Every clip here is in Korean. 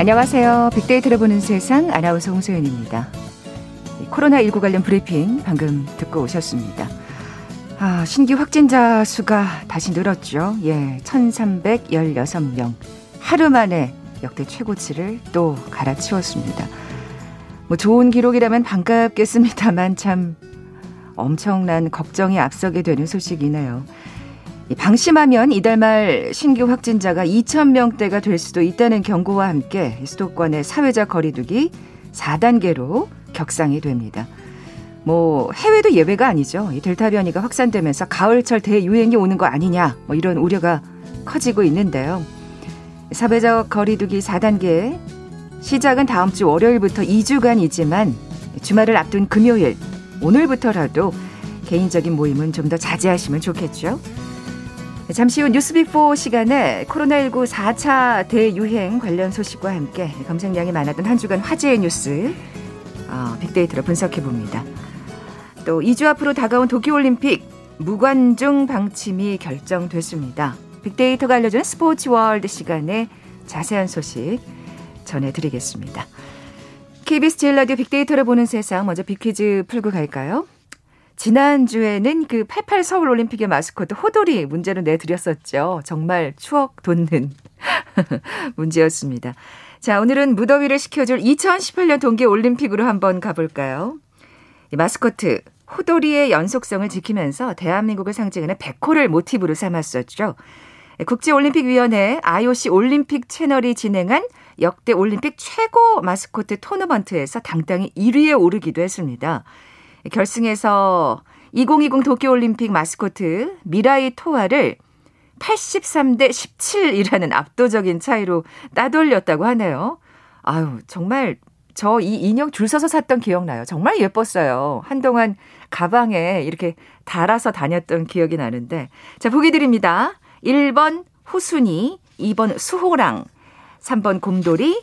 안녕하세요. 빅데이터를 보는 세상 아나운서 홍소연입니다. 코로나19 관련 브리핑 방금 듣고 오셨습니다. 아, 신규 확진자 수가 다시 늘었죠. 예, 1316명. 하루 만에 역대 최고치를 또 갈아치웠습니다. 뭐 좋은 기록이라면 반갑겠습니다만 참 엄청난 걱정이 앞서게 되는 소식이네요. 방심하면 이달 말 신규 확진자가 2,000명대가 될 수도 있다는 경고와 함께 수도권의 사회적 거리두기 4단계로 격상이 됩니다. 뭐 해외도 예외가 아니죠. 이 델타 변이가 확산되면서 가을철 대유행이 오는 거 아니냐 뭐 이런 우려가 커지고 있는데요. 사회적 거리두기 4단계 시작은 다음 주 월요일부터 2주간이지만 주말을 앞둔 금요일 오늘부터라도 개인적인 모임은 좀 더 자제하시면 좋겠죠. 잠시 후 뉴스빅4 시간에 코로나19 4차 대유행 관련 소식과 함께 검색량이 많았던 한 주간 화제의 뉴스 어, 빅데이터로 분석해 봅니다. 또 2주 앞으로 다가온 도쿄올림픽 무관중 방침이 결정됐습니다. 빅데이터가 알려주는 스포츠 월드 시간에 자세한 소식 전해드리겠습니다. KBS 제일 라디오 빅데이터를 보는 세상 먼저 빅퀴즈 풀고 갈까요? 지난주에는 그 88 서울 올림픽의 마스코트 호돌이 문제로 내드렸었죠. 정말 추억 돋는 문제였습니다. 자, 오늘은 무더위를 식혀줄 2018년 동계 올림픽으로 한번 가볼까요? 이 마스코트 호돌이의 연속성을 지키면서 대한민국을 상징하는 백호를 모티브로 삼았었죠. 국제올림픽위원회 IOC 올림픽 채널이 진행한 역대 올림픽 최고 마스코트 토너먼트에서 당당히 1위에 오르기도 했습니다. 결승에서 2020 도쿄올림픽 마스코트 미라이 토아를 83대 17이라는 압도적인 차이로 따돌렸다고 하네요. 아유, 정말 저 이 인형 줄 서서 샀던 기억나요. 정말 예뻤어요. 한동안 가방에 이렇게 달아서 다녔던 기억이 나는데. 자, 보기 드립니다. 1번 후순이, 2번 수호랑, 3번 곰돌이,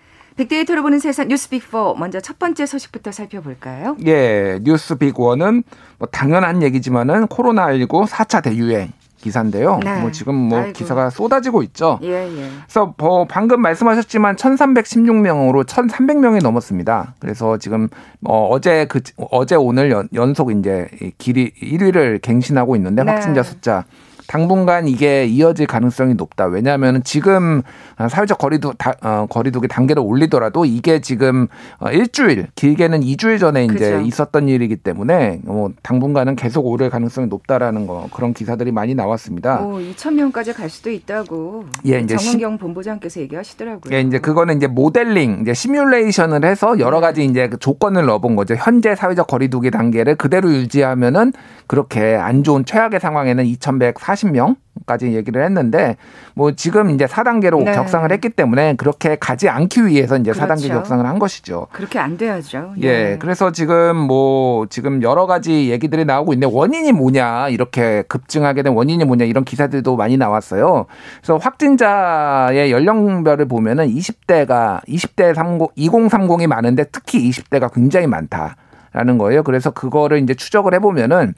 빅데이터로 보는 세상 뉴스 빅4 먼저 첫 번째 소식부터 살펴볼까요? 예, 뉴스 빅1은 뭐 당연한 얘기지만은 코로나19 4차 대유행 기사인데요. 네. 뭐 지금 뭐 아이고. 기사가 쏟아지고 있죠. 예, 예. 그래서 뭐 방금 말씀하셨지만 1,316명으로 1,300명이 넘었습니다. 그래서 지금 어 어제 그 어제 오늘 연, 연속 이제 길이 1위를 갱신하고 있는데 네. 확진자 숫자 당분간 이게 이어질 가능성이 높다. 왜냐하면 지금 사회적 거리두 다, 어, 거리두기 단계를 올리더라도 이게 지금 어, 일주일 길게는 2주일 전에 이제 그렇죠. 있었던 일이기 때문에 뭐 당분간은 계속 오를 가능성이 높다라는 거 그런 기사들이 많이 나왔습니다. 오, 2천 명까지 갈 수도 있다고. 예, 이제 정은경 본부장께서 얘기하시더라고요. 예, 이제 그거는 이제 모델링, 이제 시뮬레이션을 해서 여러 네. 가지 이제 그 조건을 넣어본 거죠. 현재 사회적 거리두기 단계를 그대로 유지하면은 그렇게 안 좋은 최악의 상황에는 2,140 명까지 얘기를 했는데 뭐 지금 이제 4단계로 네. 격상을 했기 때문에 그렇게 가지 않기 위해서 이제 그렇죠. 4단계 격상을 한 것이죠. 그렇게 안 돼야죠. 예. 예. 그래서 지금 뭐 지금 여러 가지 얘기들이 나오고 있는데 원인이 뭐냐 이렇게 급증하게 된 원인이 뭐냐 이런 기사들도 많이 나왔어요. 그래서 확진자의 연령별을 보면은 20대가 20대 30 2030이 많은데 특히 20대가 굉장히 많다. 라는 거예요. 그래서 그거를 이제 추적을 해보면은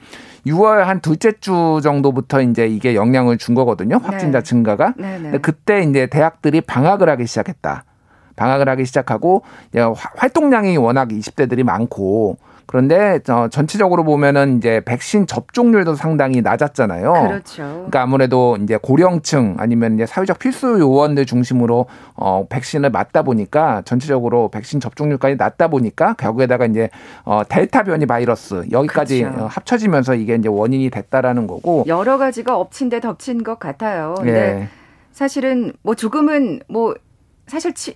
6월 한 둘째 주 정도부터 이제 이게 영향을 준 거거든요. 확진자 네. 증가가. 네, 네. 그때 이제 대학들이 방학을 하기 시작했다. 방학을 하기 시작하고 활동량이 워낙 20대들이 많고 그런데 어, 전체적으로 보면은 이제 백신 접종률도 상당히 낮았잖아요. 그렇죠. 그러니까 아무래도 이제 고령층 아니면 이제 사회적 필수 요원들 중심으로 어 백신을 맞다 보니까 전체적으로 백신 접종률까지 낮다 보니까 결국에다가 이제 어 델타 변이 바이러스 여기까지 그렇죠. 어, 합쳐지면서 이게 이제 원인이 됐다라는 거고 여러 가지가 엎친 데 덮친 것 같아요. 근데 예. 사실은 뭐 조금은 뭐 사실 치,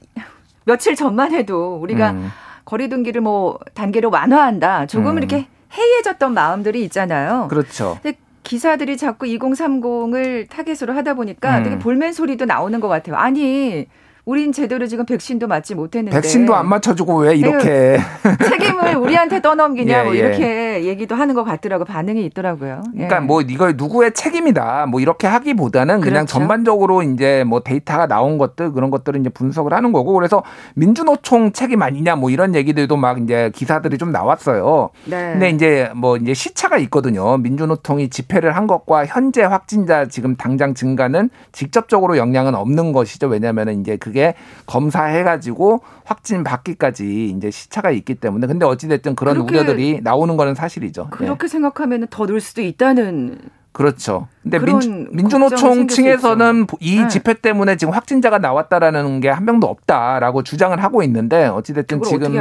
며칠 전만 해도 우리가 음. 거리두기를 뭐 단계로 완화한다. 조금 음. 이렇게 해이해졌던 마음들이 있잖아요. 그렇죠. 근데 기사들이 자꾸 2030을 타겟으로 하다 보니까 음. 되게 볼멘 소리도 나오는 것 같아요. 아니 우린 제대로 지금 백신도 맞지 못했는데 백신도 안 맞춰주고 왜 이렇게 책임을 우리한테 떠넘기냐 예, 뭐 예. 이렇게 얘기도 하는 것 같더라고 반응이 있더라고요. 예. 그러니까 뭐 이걸 누구의 책임이다 뭐 이렇게 하기보다는 그냥 그렇죠. 전반적으로 이제 뭐 데이터가 나온 것들 그런 것들을 이제 분석을 하는 거고 그래서 민주노총 책임 아니냐 뭐 이런 얘기들도 막 이제 기사들이 좀 나왔어요. 네. 근데 이제 뭐 이제 시차가 있거든요. 민주노총이 집회를 한 것과 현재 확진자 지금 당장 증가는 직접적으로 영향은 없는 것이죠. 왜냐하면 이제 그게 그게 검사해가지고 확진 받기까지 이제 시차가 있기 때문에 근데 어찌됐든 그런 우려들이 나오는 거는 사실이죠. 그렇게 네. 생각하면 더 늘 수도 있다는 그렇죠. 근데 민주, 민주노총 층에서는 이 네. 집회 때문에 지금 확진자가 나왔다라는 게 한 명도 없다라고 주장을 하고 있는데 어찌됐든 지금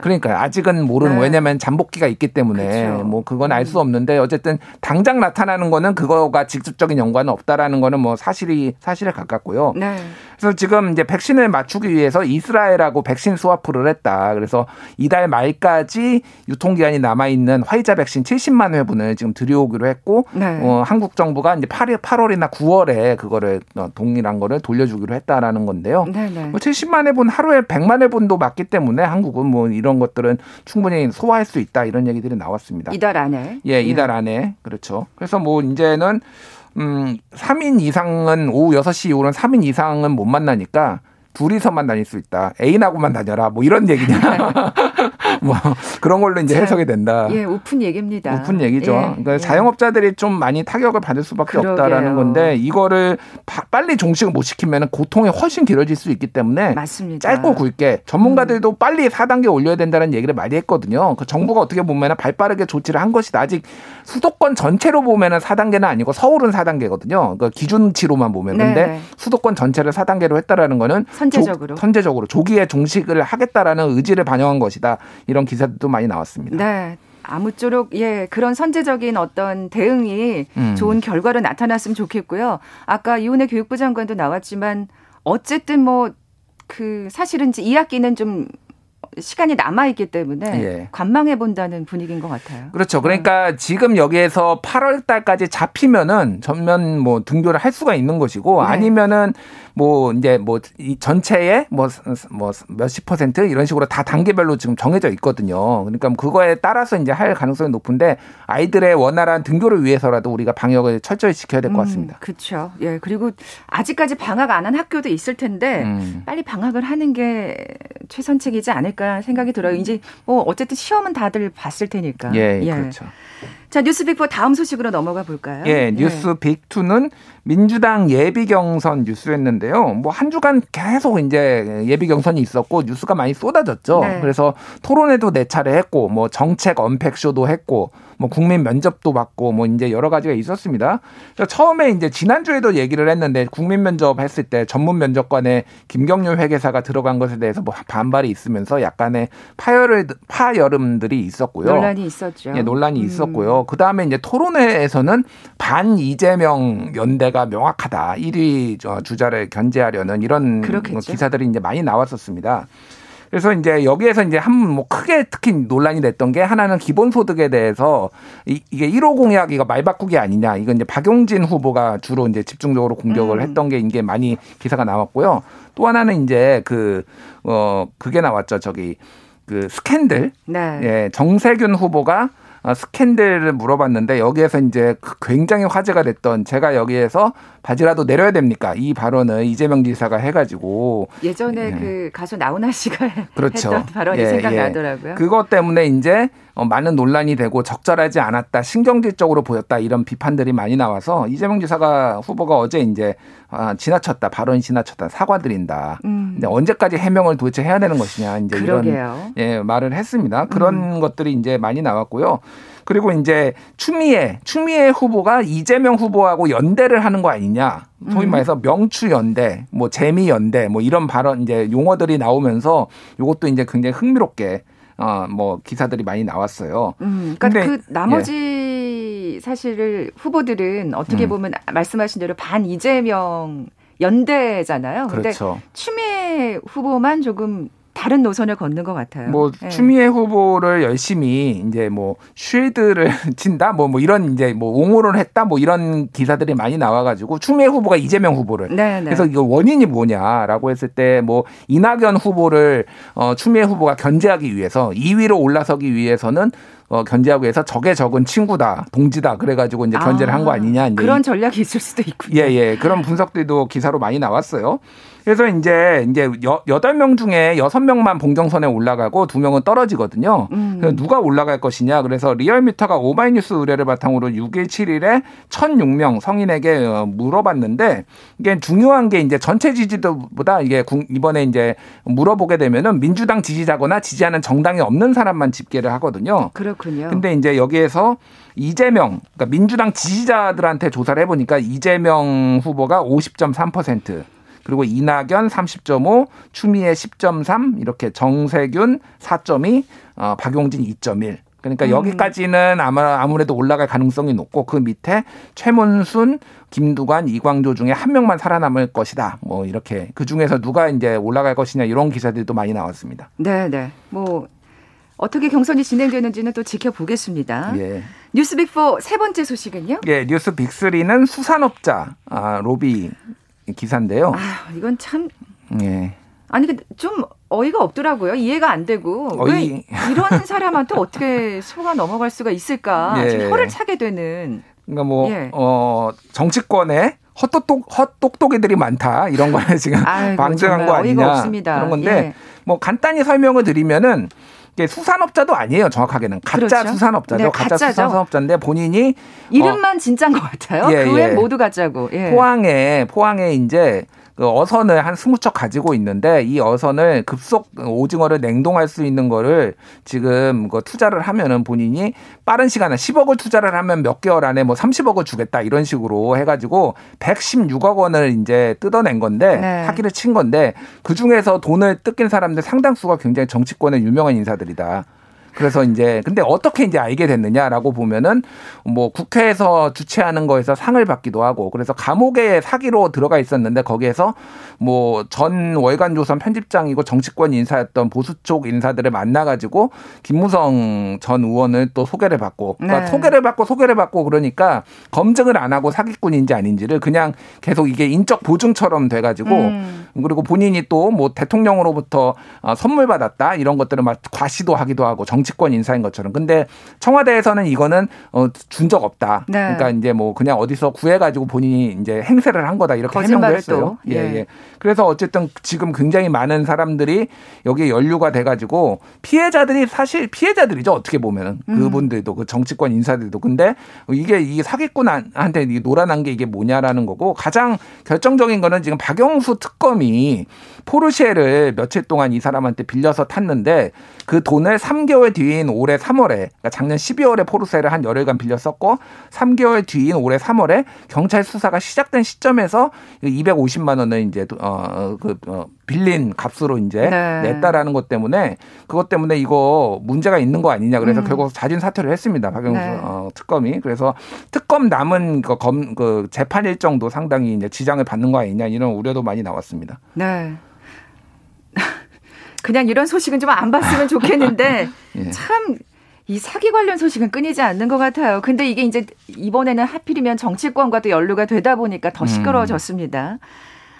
그러니까 아직은 모르는 네. 왜냐하면 잠복기가 있기 때문에 그렇죠. 뭐 그건 알수 음. 없는데 어쨌든 당장 나타나는 거는 그거가 직접적인 연관은 없다라는 거는 뭐 사실이 사실에 가깝고요. 네. 그래서 지금 이제 백신을 맞추기 위해서 이스라엘하고 백신 스와프를 했다. 그래서 이달 말까지 유통기한이 남아 있는 화이자 백신 70만 회분을 지금 들여오기로 했고 네. 어, 한국 정부가 이제 8일, 8월이나 9월에 그거를 어, 동일한 거를 돌려주기로 했다라는 건데요. 네네. 뭐 70만 회분 하루에 100만 회분도 맞기 때문에 한국은 뭐 이런 것들은 충분히 소화할 수 있다 이런 얘기들이 나왔습니다. 이달 안에. 예, 이달 예. 안에 그렇죠. 그래서 뭐 이제는 음 3인 이상은 오후 6시 이후로는 3인 이상은 못 만나니까 둘이서만 다닐 수 있다. 애인하고만 다녀라. 뭐 이런 얘기냐. 뭐 그런 걸로 이제 해석이 된다. 예, 웃픈 얘기입니다. 웃픈 얘기죠. 예, 그러니까 예. 자영업자들이 좀 많이 타격을 받을 수밖에 그러게요. 없다라는 건데 이거를 빨리 종식을 못 시키면 고통이 훨씬 길어질 수 있기 때문에 맞습니다. 짧고 굵게 전문가들도 음. 빨리 4단계 올려야 된다는 얘기를 많이 했거든요. 그 정부가 어떻게 보면 발빠르게 조치를 한 것이 아직 수도권 전체로 보면은 4단계는 아니고 서울은 4단계거든요. 그 기준치로만 보면 네. 근데 네. 수도권 전체를 4단계로 했다라는 거는 선제적으로 조, 선제적으로 조기에 종식을 하겠다라는 의지를 반영한 것이다. 이런 기사들도 많이 나왔습니다. 네. 아무쪼록 예 그런 선제적인 어떤 대응이 음. 좋은 결과로 나타났으면 좋겠고요. 아까 이훈혜 교육부 장관도 나왔지만 어쨌든 뭐 그 사실은 이제 2학기는 좀 시간이 남아 있기 때문에 예. 관망해 본다는 분위기인 것 같아요. 그렇죠. 그러니까 음. 지금 여기에서 8월 달까지 잡히면은 전면 뭐 등교를 할 수가 있는 것이고 네. 아니면은 뭐 이제 뭐 이 전체에 뭐 뭐 몇십 퍼센트 이런 식으로 다 단계별로 지금 정해져 있거든요. 그러니까 그거에 따라서 이제 할 가능성이 높은데 아이들의 원활한 등교를 위해서라도 우리가 방역을 철저히 지켜야 될것 음, 같습니다. 음, 그렇죠. 예. 그리고 아직까지 방학 안 한 학교도 있을 텐데 음. 빨리 방학을 하는 게 최선책이지 않을까 생각이 들어요. 이제 뭐 어쨌든 시험은 다들 봤을 테니까. 예, 예. 그렇죠. 자, 뉴스빅4 다음 소식으로 넘어가 볼까요? 예, 뉴스빅2는 민주당 예비 경선 뉴스였는데요. 뭐 한 주간 계속 이제 예비 경선이 있었고 뉴스가 많이 쏟아졌죠. 네. 그래서 토론회도 네 차례 했고 뭐 정책 언팩쇼도 했고 뭐 국민 면접도 받고 뭐 이제 여러 가지가 있었습니다. 처음에 이제 지난주에도 얘기를 했는데 국민 면접 했을 때 전문 면접관에 김경률 회계사가 들어간 것에 대해서 뭐 반발이 있으면서 약간의 파열을 파열음들이 있었고요. 논란이 있었죠. 예, 논란이 음. 있었고요. 그 다음에 이제 토론회에서는 반 이재명 연대가 명확하다. 1위 주자를 견제하려는 이런 그렇겠죠. 기사들이 이제 많이 나왔었습니다. 그래서 이제 여기에서 이제 한 뭐 크게 특히 논란이 됐던 게 하나는 기본소득에 대해서 이, 게 1호 공약이가 말 바꾸기 아니냐. 이건 이제 박용진 후보가 주로 이제 집중적으로 공격을 음. 했던 게 이게 많이 기사가 나왔고요. 또 하나는 이제 그, 어, 그게 나왔죠. 저기 그 스캔들. 네. 예, 정세균 후보가 어, 스캔들을 물어봤는데 여기에서 이제 그 굉장히 화제가 됐던 제가 여기에서 바지라도 내려야 됩니까? 이 발언을 이재명 지사가 해가지고 예전에 예. 그 가수 나훈아 씨가 그렇죠. 했던 발언이 예, 생각나더라고요. 예. 그것 때문에 이제 어, 많은 논란이 되고 적절하지 않았다, 신경질적으로 보였다 이런 비판들이 많이 나와서 이재명 지사가 후보가 어제 이제 아, 지나쳤다, 발언이 지나쳤다, 사과드린다. 음. 근데 언제까지 해명을 도대체 해야 되는 것이냐 이제 그러게요. 이런 예, 말을 했습니다. 그런 음. 것들이 이제 많이 나왔고요. 그리고 이제 추미애 추미애 후보가 이재명 후보하고 연대를 하는 거 아니냐. 소위 음. 말해서 명추 연대, 뭐 재미 연대, 뭐 이런 발언 이제 용어들이 나오면서 이것도 이제 굉장히 흥미롭게 어 뭐 기사들이 많이 나왔어요. 음, 그러니까 근데, 그 나머지 예. 사실을 후보들은 어떻게 음. 보면 말씀하신 대로 반 이재명 연대잖아요. 그렇죠. 근데 추미애 후보만 조금 다른 노선을 걷는 것 같아요. 뭐 네. 추미애 후보를 열심히 이제 뭐 쉴드를 친다, 뭐, 뭐 이런 이제 뭐 옹호를 했다, 뭐 이런 기사들이 많이 나와가지고 추미애 후보가 이재명 후보를. 네네. 네. 그래서 이거 원인이 뭐냐라고 했을 때 뭐 이낙연 후보를 어 추미애 후보가 견제하기 위해서 2위로 올라서기 위해서는 어, 견제하고 해서 적에 적은 친구다, 동지다. 그래가지고 이제 견제를 아, 한거 아니냐. 이제 그런 전략이 있을 수도 있군요. 예, 예. 그런 분석들도 기사로 많이 나왔어요. 그래서 이제 이제 여덟 명 중에 여섯 명만 봉정선에 올라가고 두 명은 떨어지거든요. 음. 그래서 누가 올라갈 것이냐. 그래서 리얼미터가 오마이뉴스 의뢰를 바탕으로 6일 7일에 1,006명 성인에게 어, 물어봤는데 이게 중요한 게 이제 전체 지지도보다 이게 이번에 이제 물어보게 되면은 민주당 지지자거나 지지하는 정당이 없는 사람만 집계를 하거든요. 그렇군요. 근데 이제 여기에서 이재명, 그러니까 민주당 지지자들한테 조사를 해보니까 이재명 후보가 50.3%, 그리고 이낙연 30.5, 추미애 10.3 이렇게 정세균 4.2, 어, 박용진 2.1. 그러니까 음. 여기까지는 아마 아무래도 올라갈 가능성이 높고 그 밑에 최문순, 김두관, 이광조 중에 한 명만 살아남을 것이다. 뭐 이렇게 그 중에서 누가 이제 올라갈 것이냐 이런 기사들도 많이 나왔습니다. 네, 네. 뭐 어떻게 경선이 진행되는지는 또 지켜보겠습니다. 예. 뉴스빅4 세 번째 소식은요? 예, 뉴스 빅3는 수산업자 아, 로비 기사인데요. 아, 이건 참. 예. 아니, 좀 어이가 없더라고요. 이해가 안 되고. 어이... 왜 이런 사람한테 어떻게 소가 넘어갈 수가 있을까. 예. 지금 혀를 차게 되는. 그러니까 뭐, 예. 어, 정치권에 헛똑똑, 헛똑똑이들이 많다. 이런 거는 지금 방증한 거 아니냐. 없습니다. 그런 건데, 예. 뭐 간단히 설명을 드리면은 수산업자도 아니에요. 정확하게는 가짜 그렇죠? 수산업자죠. 네, 가짜 가짜죠. 수산업자인데 본인이 이름만 어, 진짜인 것 같아요. 예, 그 외 예. 모두 가짜고. 예. 포항에 포항에 이제 그 어선을 한 스무 척 가지고 있는데 이 어선을 급속 오징어를 냉동할 수 있는 거를 지금 그 투자를 하면은 본인이 빠른 시간에 10억을 투자를 하면 몇 개월 안에 뭐 30억을 주겠다 이런 식으로 해가지고 116억 원을 이제 뜯어낸 건데 네. 사기를 친 건데 그 중에서 돈을 뜯긴 사람들 상당수가 굉장히 정치권의 유명한 인사들이다. 그래서 이제 근데 어떻게 이제 알게 됐느냐라고 보면은 뭐 국회에서 주최하는 거에서 상을 받기도 하고 그래서 감옥에 사기로 들어가 있었는데 거기에서 뭐 전 월간 조선 편집장이고 정치권 인사였던 보수 쪽 인사들을 만나 가지고 김무성 전 의원을 또 소개를 받고 그러니까 네. 소개를 받고 소개를 받고 그러니까 검증을 안 하고 사기꾼인지 아닌지를 그냥 계속 이게 인적 보증처럼 돼 가지고 음. 그리고 본인이 또 뭐 대통령으로부터 어, 선물 받았다 이런 것들을 막 과시도 하기도 하고 정 정치권 인사인 것처럼. 근데 청와대에서는 이거는 어, 준 적 없다. 네. 그러니까 이제 뭐 그냥 어디서 구해가지고 본인이 이제 행세를 한 거다 이렇게 해명도 했어요. 예, 예, 예. 그래서 어쨌든 지금 굉장히 많은 사람들이 여기에 연루가 돼가지고 피해자들이 사실 피해자들이죠 어떻게 보면은 음. 그분들도 그 정치권 인사들도 근데 이게 이 사기꾼한테 노란한 게 이게 뭐냐라는 거고 가장 결정적인 거는 지금 박영수 특검이 포르쉐를 며칠 동안 이 사람한테 빌려서 탔는데 그 돈을 3개월 뒤인 올해 3월에 그러니까 작년 12월에 포르쉐를 한 열흘간 빌렸었고 3개월 뒤인 올해 3월에 경찰 수사가 시작된 시점에서 250만 원을 이제 어그 어, 빌린 값으로 이제 네. 냈다라는 것 때문에 그것 때문에 이거 문제가 있는 거 아니냐 그래서 음. 결국 자진 사퇴를 했습니다 박영수 네. 어, 특검이 그래서 특검 남은 그, 검, 그 재판 일정도 상당히 이제 지장을 받는 거 아니냐 이런 우려도 많이 나왔습니다. 네. 그냥 이런 소식은 좀 안 봤으면 좋겠는데 예. 참 이 사기 관련 소식은 끊이지 않는 것 같아요. 근데 이게 이제 이번에는 하필이면 정치권과도 연루가 되다 보니까 더 음. 시끄러워졌습니다. 음.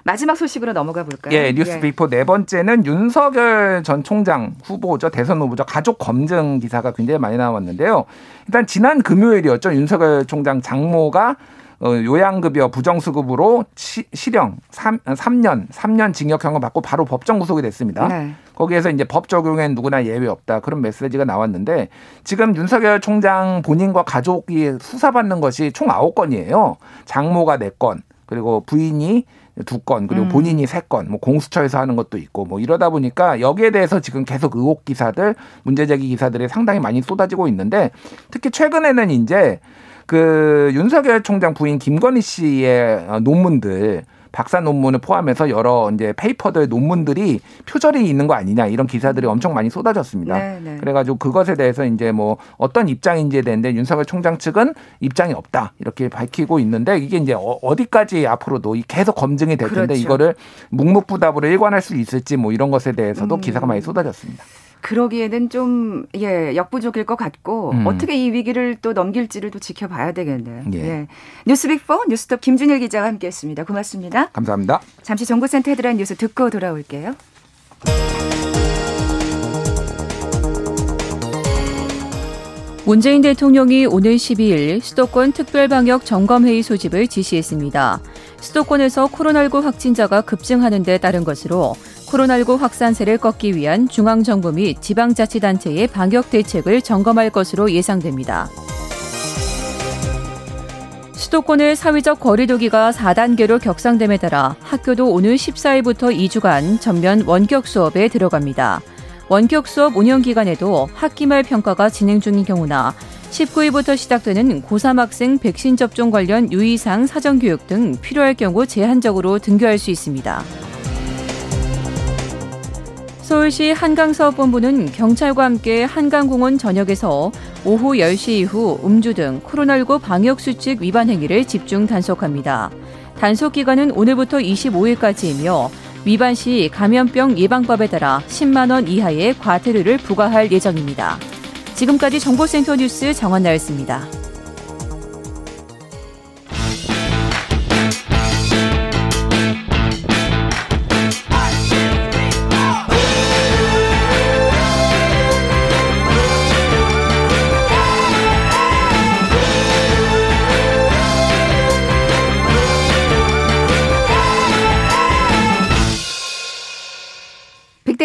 마지막 소식으로 넘어가 볼까요? 예, 뉴스 빅4 예. 네 번째는 윤석열 전 총장 후보죠. 대선 후보죠. 가족 검증 기사가 굉장히 많이 나왔는데요. 일단 지난 금요일이었죠. 윤석열 총장 장모가 어, 요양급여 부정수급으로 시, 실형 3, 3년, 3년 징역형을 받고 바로 법정 구속이 됐습니다. 네. 거기에서 이제 법 적용엔 누구나 예외 없다 그런 메시지가 나왔는데 지금 윤석열 총장 본인과 가족이 수사받는 것이 총 아홉 건이에요. 장모가 네 건, 그리고 부인이 두 건, 그리고 음. 본인이 세 건, 뭐 공수처에서 하는 것도 있고 뭐 이러다 보니까 여기에 대해서 지금 계속 의혹 기사들, 문제 제기 기사들이 상당히 많이 쏟아지고 있는데 특히 최근에는 이제 그 윤석열 총장 부인 김건희 씨의 논문들 박사 논문을 포함해서 여러 이제 페이퍼들 논문들이 표절이 있는 거 아니냐 이런 기사들이 엄청 많이 쏟아졌습니다. 네, 네. 그래가지고 그것에 대해서 이제 뭐 어떤 입장인지에 대한데 윤석열 총장 측은 입장이 없다 이렇게 밝히고 있는데 이게 이제 어, 어디까지 앞으로도 계속 검증이 될 텐데 그렇죠. 이거를 묵묵부답으로 일관할 수 있을지 뭐 이런 것에 대해서도 음. 기사가 많이 쏟아졌습니다. 그러기에는 좀, 예, 역부족일 것 같고, 음. 어떻게 이 위기를 또 넘길지를 또 지켜봐야 되겠네요. 예. 예. 뉴스빅4 뉴스톱 김준일 기자와 함께 했습니다. 고맙습니다. 감사합니다. 잠시 정보센터 헤드라인 뉴스 듣고 돌아올게요. 문재인 대통령이 오늘 12일 수도권 특별방역 점검회의 소집을 지시했습니다. 수도권에서 코로나19 확진자가 급증하는 데 따른 것으로 코로나19 확산세를 꺾기 위한 중앙정부 및 지방자치단체의 방역 대책을 점검할 것으로 예상됩니다. 수도권의 사회적 거리두기가 4단계로 격상됨에 따라 학교도 오늘 14일부터 2주간 전면 원격 수업에 들어갑니다. 원격 수업 운영 기간에도 학기 말 평가가 진행 중인 경우나 19일부터 시작되는 고3 학생 백신 접종 관련 유의사항 사전 교육 등 필요할 경우 제한적으로 등교할 수 있습니다. 서울시 한강사업본부는 경찰과 함께 한강공원 전역에서 오후 10시 이후 음주 등 코로나19 방역수칙 위반 행위를 집중 단속합니다. 단속 기간은 오늘부터 25일까지이며 위반 시 감염병 예방법에 따라 10만 원 이하의 과태료를 부과할 예정입니다. 지금까지 정보센터 뉴스 정원나였습니다.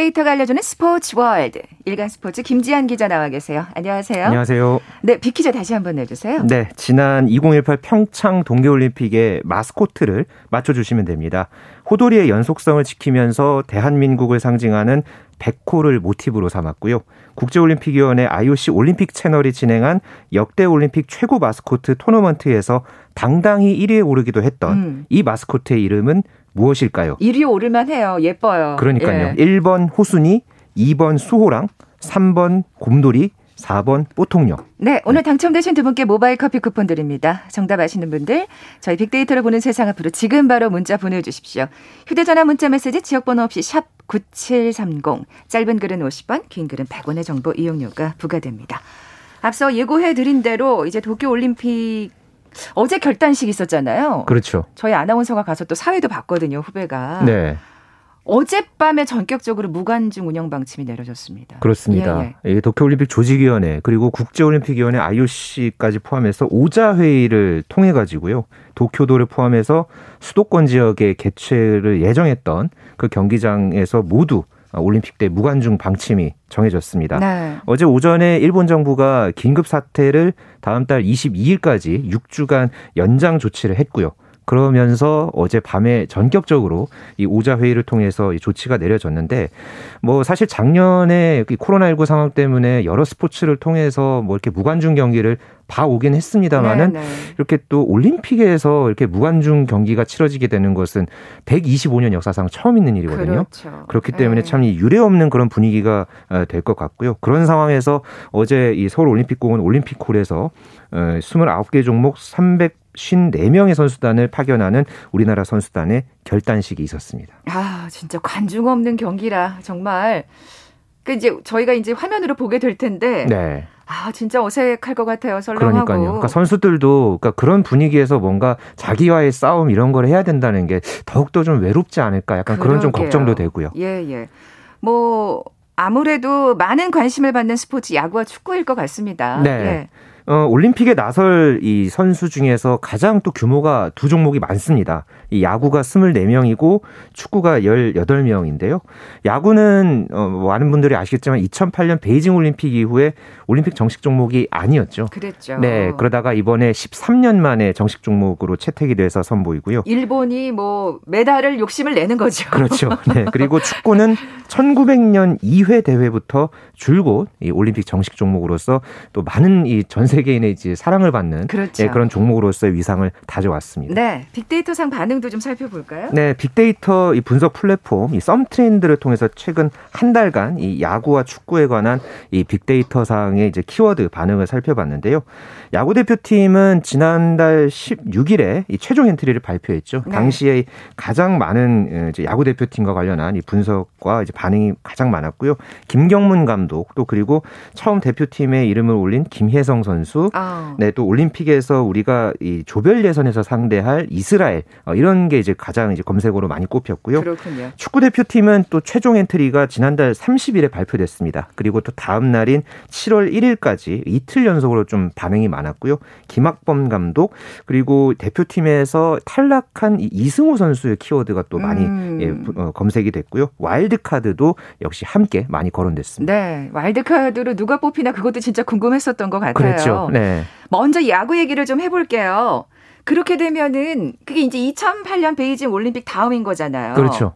빅데이터가 알려주는 스포츠 월드. 일간 스포츠 김지한 기자 나와 계세요. 안녕하세요. 안녕하세요. 네, 빅퀴즈 다시 한번 내주세요. 네, 지난 2018 평창 동계올림픽의 마스코트를 맞춰주시면 됩니다. 호돌이의 연속성을 지키면서 대한민국을 상징하는 백호를 모티브로 삼았고요. 국제올림픽위원회 IOC 올림픽 채널이 진행한 역대 올림픽 최고 마스코트 토너먼트에서 당당히 1위에 오르기도 했던 음. 이 마스코트의 이름은 무엇일까요? 1위 오를만 해요. 예뻐요. 그러니까요. 예. 1번 호순이, 2번 수호랑, 3번 곰돌이, 4번 뽀통령. 네, 오늘 당첨되신 두 분께 모바일 커피 쿠폰 드립니다. 정답 아시는 분들 저희 빅데이터를 보는 세상 앞으로 지금 바로 문자 보내주십시오. 휴대전화 문자 메시지 지역번호 없이 샵 9730, 짧은 글은 50원, 긴 글은 100원의 정보 이용료가 부과됩니다. 앞서 예고해드린 대로 이제 도쿄올림픽 어제 결단식 있었잖아요. 그렇죠. 저희 아나운서가 가서 또 사회도 봤거든요, 후배가. 네. 어젯밤에 전격적으로 무관중 운영 방침이 내려졌습니다. 그렇습니다. 예, 예. 도쿄올림픽 조직위원회 그리고 국제올림픽위원회 IOC까지 포함해서 오자 회의를 통해 가지고요. 도쿄도를 포함해서 수도권 지역의 개최를 예정했던 그 경기장에서 모두 올림픽 때 무관중 방침이 정해졌습니다. 네. 어제 오전에 일본 정부가 긴급 사태를 다음 달 22일까지 6주간 연장 조치를 했고요. 그러면서 어제 밤에 전격적으로 이 오자 회의를 통해서 이 조치가 내려졌는데 뭐 사실 작년에 코로나19 상황 때문에 여러 스포츠를 통해서 뭐 이렇게 무관중 경기를 봐오긴 했습니다만은 네, 네. 이렇게 또 올림픽에서 이렇게 무관중 경기가 치러지게 되는 것은 125년 역사상 처음 있는 일이거든요. 그렇죠. 그렇기 때문에 네. 참 참유례 없는 그런 분위기가 어, 될것 같고요. 그런 상황에서 어제 이 서울 올림픽공원 올림픽홀에서 29개 어, 종목 300 54명의 선수단을 파견하는 우리나라 선수단의 결단식이 있었습니다. 아, 진짜 관중 없는 경기라 정말 그 이제 저희가 이제 화면으로 보게 될 텐데 네. 아, 진짜 어색할 것 같아요. 설렁하고. 그러니까요. 그러니까 선수들도 그러니까 그런 분위기에서 뭔가 자기와의 싸움 이런 걸 해야 된다는 게 더욱더 좀 외롭지 않을까 약간 그러게요. 그런 좀 걱정도 되고요. 예, 예. 뭐 아무래도 많은 관심을 받는 스포츠 야구와 축구일 것 같습니다. 네. 예. 어, 올림픽에 나설 이 선수 중에서 가장 또 규모가 두 종목이 많습니다. 이 야구가 24명이고 축구가 18명인데요. 야구는 어, 많은 분들이 아시겠지만 2008년 베이징 올림픽 이후에 올림픽 정식 종목이 아니었죠. 그랬죠. 네, 그러다가 이번에 13년 만에 정식 종목으로 채택이 돼서 선보이고요. 일본이 뭐 메달을 욕심을 내는 거죠. 그렇죠. 네. 그리고 축구는 1900년 2회 대회부터 줄곧 이 올림픽 정식 종목으로서 또 많은 이전 세 계인의 이제 사랑을 받는 그렇죠. 예, 그런 종목으로서의 위상을 다져왔습니다. 네, 빅데이터 상 반응도 좀 살펴볼까요? 네, 빅데이터 이 분석 플랫폼 이 썸 트렌드를 통해서 최근 한 달간 이 야구와 축구에 관한 이 빅데이터 상의 이제 키워드 반응을 살펴봤는데요. 야구 대표팀은 지난달 16일에 이 최종 엔트리를 발표했죠. 네. 당시에 가장 많은 어, 이제 야구 대표팀과 관련한 이 분석과 이제 반응이 가장 많았고요. 김경문 감독 또 그리고 처음 대표팀에 이름을 올린 김혜성 선수 아, 네, 또 올림픽에서 우리가 이 조별 예선에서 상대할 이스라엘 어, 이런 게 이제 가장 이제 검색어로 많이 꼽혔고요. 그렇군요. 축구 대표팀은 또 최종 엔트리가 지난달 30일에 발표됐습니다. 그리고 또 다음 날인 7월 1일까지 이틀 연속으로 좀 반응이 많았고요. 김학범 감독 그리고 대표팀에서 탈락한 이 이승우 선수의 키워드가 또 많이 음. 예, 부- 어, 검색이 됐고요. 와일드 카드도 역시 함께 많이 거론됐습니다. 네, 와일드카드로 누가 뽑히나 그것도 진짜 궁금했었던 것 같아요. 그랬죠. 네. 먼저 야구 얘기를 좀 해볼게요. 그렇게 되면은 그게 이제 2008년 베이징 올림픽 다음인 거잖아요. 그렇죠.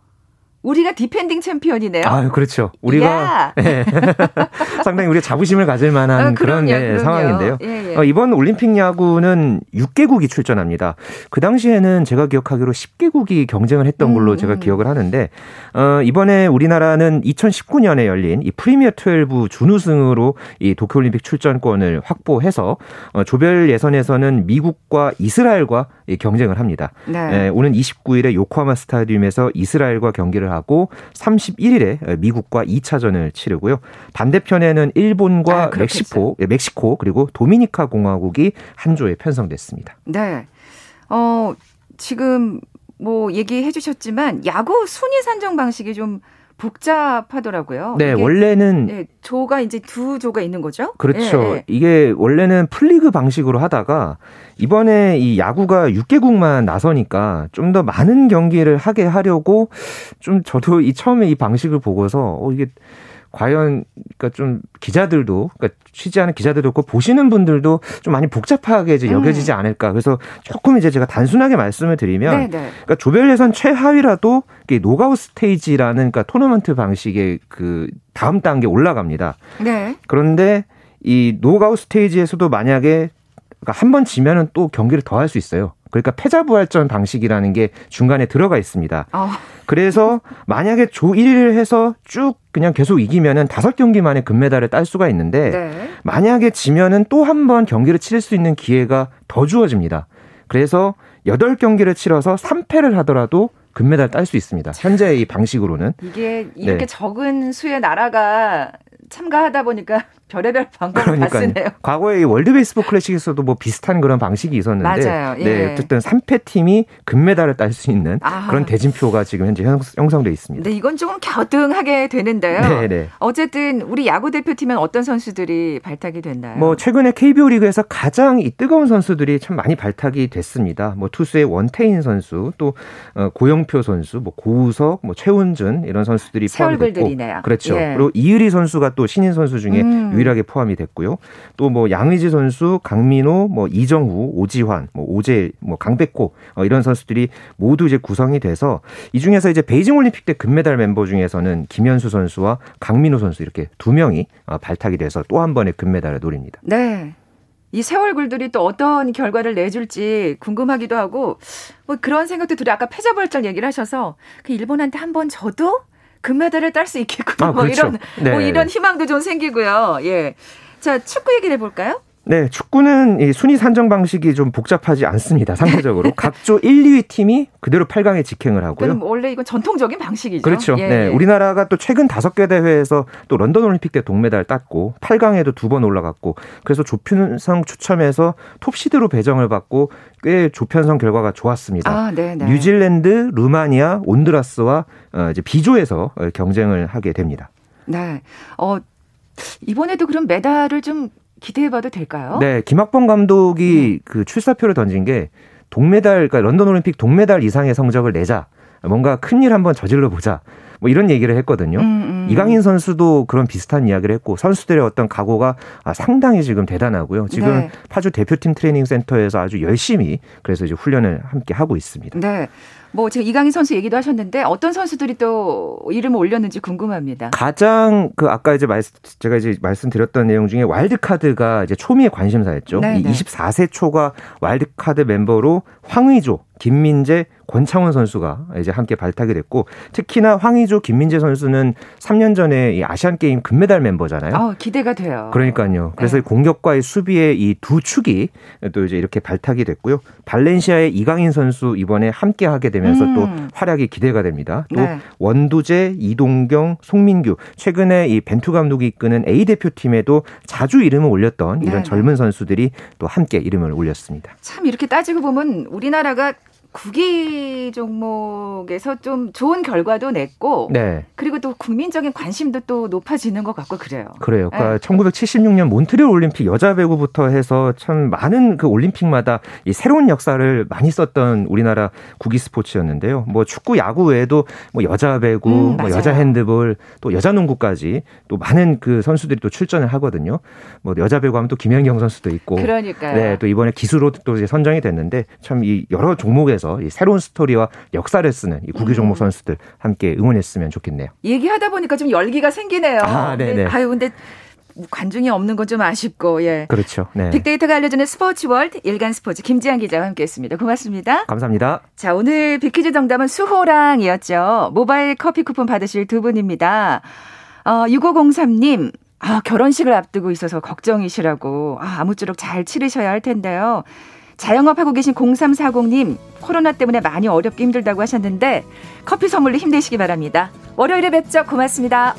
우리가 defending champion이네요. 아, 그렇죠. 우리가 야! 예. 상당히 우리가 자부심을 가질 만한 아, 그런 그럼요, 예, 그럼요. 상황인데요. 예, 예. 어, 이번 올림픽 야구는 6개국이 출전합니다. 그 당시에는 제가 기억하기로 10개국이 경쟁을 했던 걸로 음, 제가 음. 기억을 하는데 어, 이번에 우리나라는 2019년에 열린 이 프리미어 12 준우승으로 이 도쿄 올림픽 출전권을 확보해서 어, 조별 예선에서는 미국과 이스라엘과 이 경쟁을 합니다. 네. 예, 오는 29일에 요코하마 스타디움에서 이스라엘과 경기를 하고 31일에 미국과 2차전을 치르고요. 반대편에는 일본과 아. 멕시코, 예, 멕시코 그리고 도미니카 공화국이 한 조에 편성됐습니다. 네. 어, 지금 뭐 얘기해 주셨지만 야구 순위 산정 방식이 좀 복잡하더라고요. 네, 원래는 예, 조가 이제 두 조가 있는 거죠? 그렇죠. 예, 예. 이게 원래는 풀리그 방식으로 하다가 이번에 이 야구가 6개국만 나서니까 좀 더 많은 경기를 하게 하려고 좀 저도 이 처음에 이 방식을 보고서 어 이게 과연 그러니까 좀 기자들도 그러니까 취재하는 기자들도 그렇고 보시는 분들도 좀 많이 복잡하게 이제 음. 여겨지지 않을까. 그래서 조금 이제 제가 단순하게 말씀을 드리면 네, 네. 그러니까 조별 예선 최하위라도 knockout stage라는 그러니까 토너먼트 방식의 그 다음 단계 올라갑니다. 네. 그런데 이 knockout stage에서도 만약에 그러니까 한 번 지면은 또 경기를 더 할 수 있어요. 그러니까 패자부활전 방식이라는 게 중간에 들어가 있습니다. 어, 그래서 만약에 조 1위를 해서 쭉 그냥 계속 이기면은 다섯 경기 만에 금메달을 딸 수가 있는데 네. 만약에 지면은 또 한 번 경기를 치를 수 있는 기회가 더 주어집니다. 그래서 8경기를 치러서 3패를 하더라도 금메달 딸 수 있습니다. 현재 이 방식으로는. 이게 이렇게 네. 적은 수의 나라가 참가하다 보니까 별의별 방법을 다 쓰네요. 그러니까 과거에 이 월드 베이스볼 클래식에서도 뭐 비슷한 그런 방식이 있었는데 맞아요. 예. 네, 어쨌든 3패 팀이 금메달을 딸 수 있는 아. 그런 대진표가 지금 현재 형- 형성돼 있습니다. 네, 이건 조금 갸우뚱하게 되는데요. 네, 네. 어쨌든 우리 야구 대표팀은 어떤 선수들이 발탁이 됐나요? 뭐 최근에 KBO 리그에서 가장 이 뜨거운 선수들이 참 많이 발탁이 됐습니다. 뭐 투수의 원태인 선수, 또 어, 고영표 선수, 뭐 고우석, 뭐 최훈준 이런 선수들이 새 포함이 됐고, 얼굴들이네요. 그렇죠. 예. 그리고 이의리 선수가 또 신인 선수 중에 음. 유일하게 포함이 됐고요. 또 뭐 양의지 선수, 강민호, 뭐 이정후, 오지환, 뭐 오재, 뭐 강백호 어, 이런 선수들이 모두 이제 구성이 돼서 이 중에서 이제 베이징 올림픽 때 금메달 멤버 중에서는 김현수 선수와 강민호 선수 이렇게 두 명이 어, 발탁이 돼서 또 한 번의 금메달을 노립니다. 네. 이새 얼굴들이 또 어떤 결과를 내줄지 궁금하기도 하고 뭐 그런 생각도 들어요. 아까 패자부활전 얘기를 하셔서 그 일본한테 한번 져도 금메달을 딸 수 있겠구나. 아, 뭐 그렇죠. 이런 네. 뭐 이런 희망도 좀 생기고요. 예. 자, 축구 얘기를 해 볼까요? 네, 축구는 이 순위 산정 방식이 좀 복잡하지 않습니다. 상대적으로 각조 1, 2위 팀이 그대로 8강에 직행을 하고요. 그럼 원래 이건 전통적인 방식이죠. 그렇죠. 예. 네, 우리나라가 또 최근 다섯 개 대회에서 또 런던 올림픽 때 동메달 땄고 8강에도 두 번 올라갔고 그래서 조편성 추첨에서 톱시드로 배정을 받고 꽤 조편성 결과가 좋았습니다. 아, 네, 네. 뉴질랜드, 루마니아, 온드라스와 어, 이제 B조에서 어, 경쟁을 하게 됩니다. 네. 어, 이번에도 그럼 메달을 좀 기대해봐도 될까요? 네, 김학범 감독이 음. 그 출사표를 던진 게 동메달, 그러니까 런던 올림픽 동메달 이상의 성적을 내자. 뭔가 큰일 한번 저질러 보자. 뭐 이런 얘기를 했거든요. 음, 음. 이강인 선수도 그런 비슷한 이야기를 했고 선수들의 어떤 각오가 아, 상당히 지금 대단하고요. 지금 네. 파주 대표팀 트레이닝 센터에서 아주 열심히 그래서 이제 훈련을 함께 하고 있습니다. 네. 뭐 지금 이강인 선수 얘기도 하셨는데 어떤 선수들이 또 이름을 올렸는지 궁금합니다. 가장 그 아까 이제 말 제가 이제 말씀드렸던 내용 중에 와일드카드가 이제 초미의 관심사였죠. 네, 이 24세 초가 와일드카드 멤버로 황의조, 김민재, 권창훈 선수가 이제 함께 발탁이 됐고 특히나 황의조, 김민재 선수는 3년 전에 이 아시안 게임 금메달 멤버잖아요. 어, 기대가 돼요. 그러니까요. 그래서 네. 공격과의 수비의 이 두 축이 또 이제 이렇게 발탁이 됐고요. 발렌시아의 이강인 선수 이번에 함께 하게 되면 서 음. 또 활약이 기대가 됩니다. 또 네. 원두재, 이동경, 송민규 최근에 이 벤투 감독이 이끄는 A 대표팀에도 자주 이름을 올렸던 이런 네. 젊은 선수들이 또 함께 이름을 올렸습니다. 참 이렇게 따지고 보면 우리나라가 국기 종목에서 좀 좋은 결과도 냈고 네. 그리고 또 국민적인 관심도 또 높아지는 것 같고 그래요. 그래요. 그러니까 네. 1976년 몬트리올 올림픽 여자 배구부터 해서 참 많은 그 올림픽마다 이 새로운 역사를 많이 썼던 우리나라 국기 스포츠였는데요. 뭐 축구, 야구 외에도 뭐 여자 배구, 음, 뭐 여자 핸드볼, 또 여자 농구까지 또 많은 그 선수들이 또 출전을 하거든요. 뭐 여자 배구 하면 또 김연경 선수도 있고, 그러니까요. 네, 또 이번에 기수로 또 이제 선정이 됐는데 참 이 여러 종목에서 통해서 이 새로운 스토리와 역사를 쓰는 이 구기 종목 음. 선수들 함께 응원했으면 좋겠네요. 얘기하다 보니까 좀 열기가 생기네요. 아, 네네. 아유, 근데 관중이 없는 건 좀 아쉽고 예. 그렇죠. 네. 빅데이터가 알려주는 스포츠 월드 일간 스포츠 김지한 기자와 함께했습니다. 고맙습니다. 감사합니다. 자 오늘 빅퀴즈 정답은 수호랑이었죠. 모바일 커피 쿠폰 받으실 두 분입니다. 어, 6503님 아 결혼식을 앞두고 있어서 걱정이시라고 아, 아무쪼록 잘 치르셔야 할 텐데요. 자영업하고 계신 0340님, 코로나 때문에 많이 어렵게 힘들다고 하셨는데 커피 선물로 힘내시기 바랍니다. 월요일에 뵙죠. 고맙습니다.